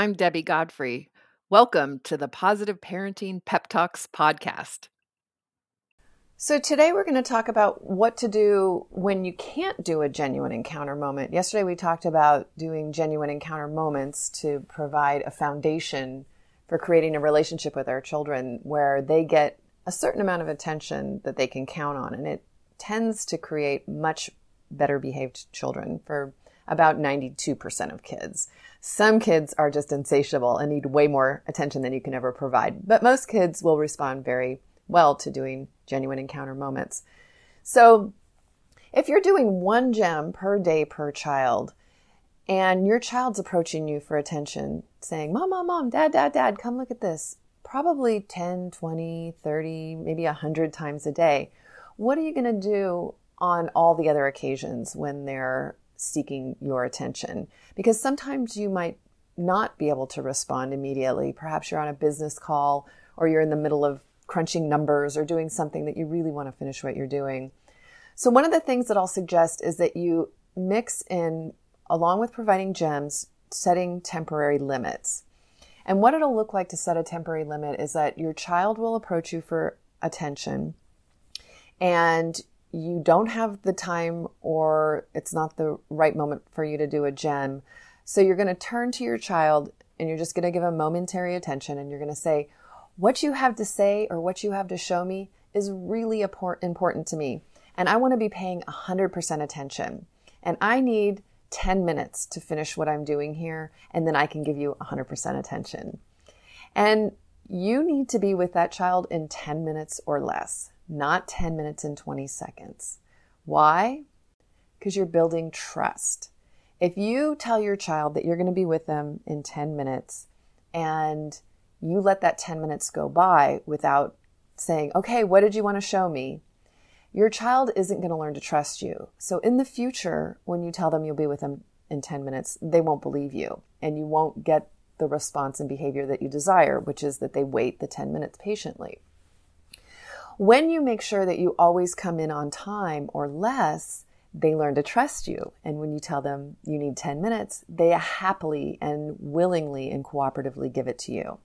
I'm Debbie Godfrey. Welcome to the Positive Parenting Pep Talks podcast. So, today we're going to talk about what to do when you can't do a genuine encounter moment. Yesterday we talked about doing genuine encounter moments to provide a foundation for creating a relationship with our children where they get a certain amount of attention that they can count on. And it tends to create much better behaved children for about 92% of kids. Some kids are just insatiable and need way more attention than you can ever provide, but most kids will respond very well to doing genuine encounter moments. So if you're doing one gem per day per child, and your child's approaching you for attention, saying, Mom, Mom, Mom, Dad, Dad, Dad, come look at this, probably 10, 20, 30, maybe 100 times a day, what are you going to do on all the other occasions when they're seeking your attention because sometimes you might not be able to respond immediately. Perhaps you're on a business call or you're in the middle of crunching numbers or doing something that you really want to finish what you're doing. So, one of the things that I'll suggest is that you mix in, along with providing gems, setting temporary limits. And what it'll look like to set a temporary limit is that your child will approach you for attention and you don't have the time or it's not the right moment for you to do a gem. So you're going to turn to your child and you're just going to give a momentary attention and you're going to say, What you have to say or what you have to show me is really important to me. And I want to be paying 100% attention. And I need 10 minutes to finish what I'm doing here. And then I can give you 100% attention. And you need to be with that child in 10 minutes or less not 10 minutes and 20 seconds. Why? Because you're building trust. If you tell your child that you're going to be with them in 10 minutes and you let that 10 minutes go by without saying, okay, what did you want to show me? Your child isn't going to learn to trust you. So in the future, when you tell them you'll be with them in 10 minutes, they won't believe you and you won't get the response and behavior that you desire, which is that they wait the 10 minutes patiently. When you make sure that you always come in on time or less, they learn to trust you. And when you tell them you need 10 minutes, they happily and willingly and cooperatively give it to you.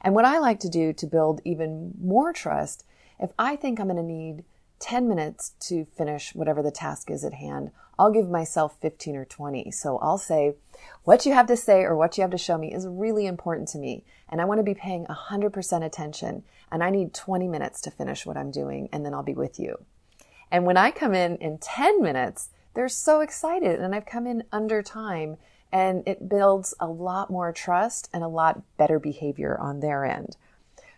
And what I like to do to build even more trust, if I think I'm going to need 10 minutes to finish whatever the task is at hand, I'll give myself 15 or 20. So I'll say, what you have to say or what you have to show me is really important to me. And I want to be paying 100% attention. And I need 20 minutes to finish what I'm doing. And then I'll be with you. And when I come in in 10 minutes, they're so excited. And I've come in under time. And it builds a lot more trust and a lot better behavior on their end.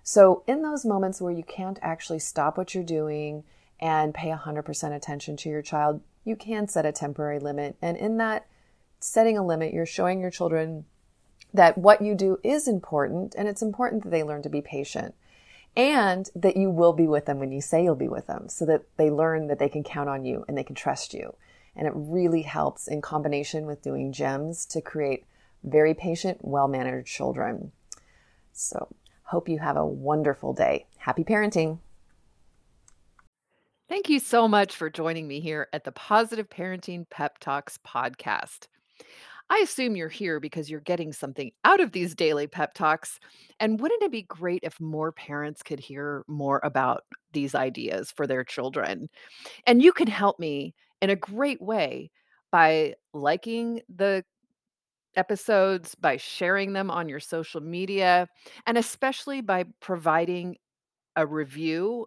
So in those moments where you can't actually stop what you're doing and pay 100% attention to your child, you can set a temporary limit. And in that setting a limit, you're showing your children that what you do is important and it's important that they learn to be patient and that you will be with them when you say you'll be with them so that they learn that they can count on you and they can trust you. And it really helps in combination with doing gems to create very patient, well managed children. So, hope you have a wonderful day. Happy parenting. Thank you so much for joining me here at the Positive Parenting Pep Talks podcast. I assume you're here because you're getting something out of these daily pep talks. And wouldn't it be great if more parents could hear more about these ideas for their children? And you can help me in a great way by liking the episodes, by sharing them on your social media, and especially by providing a review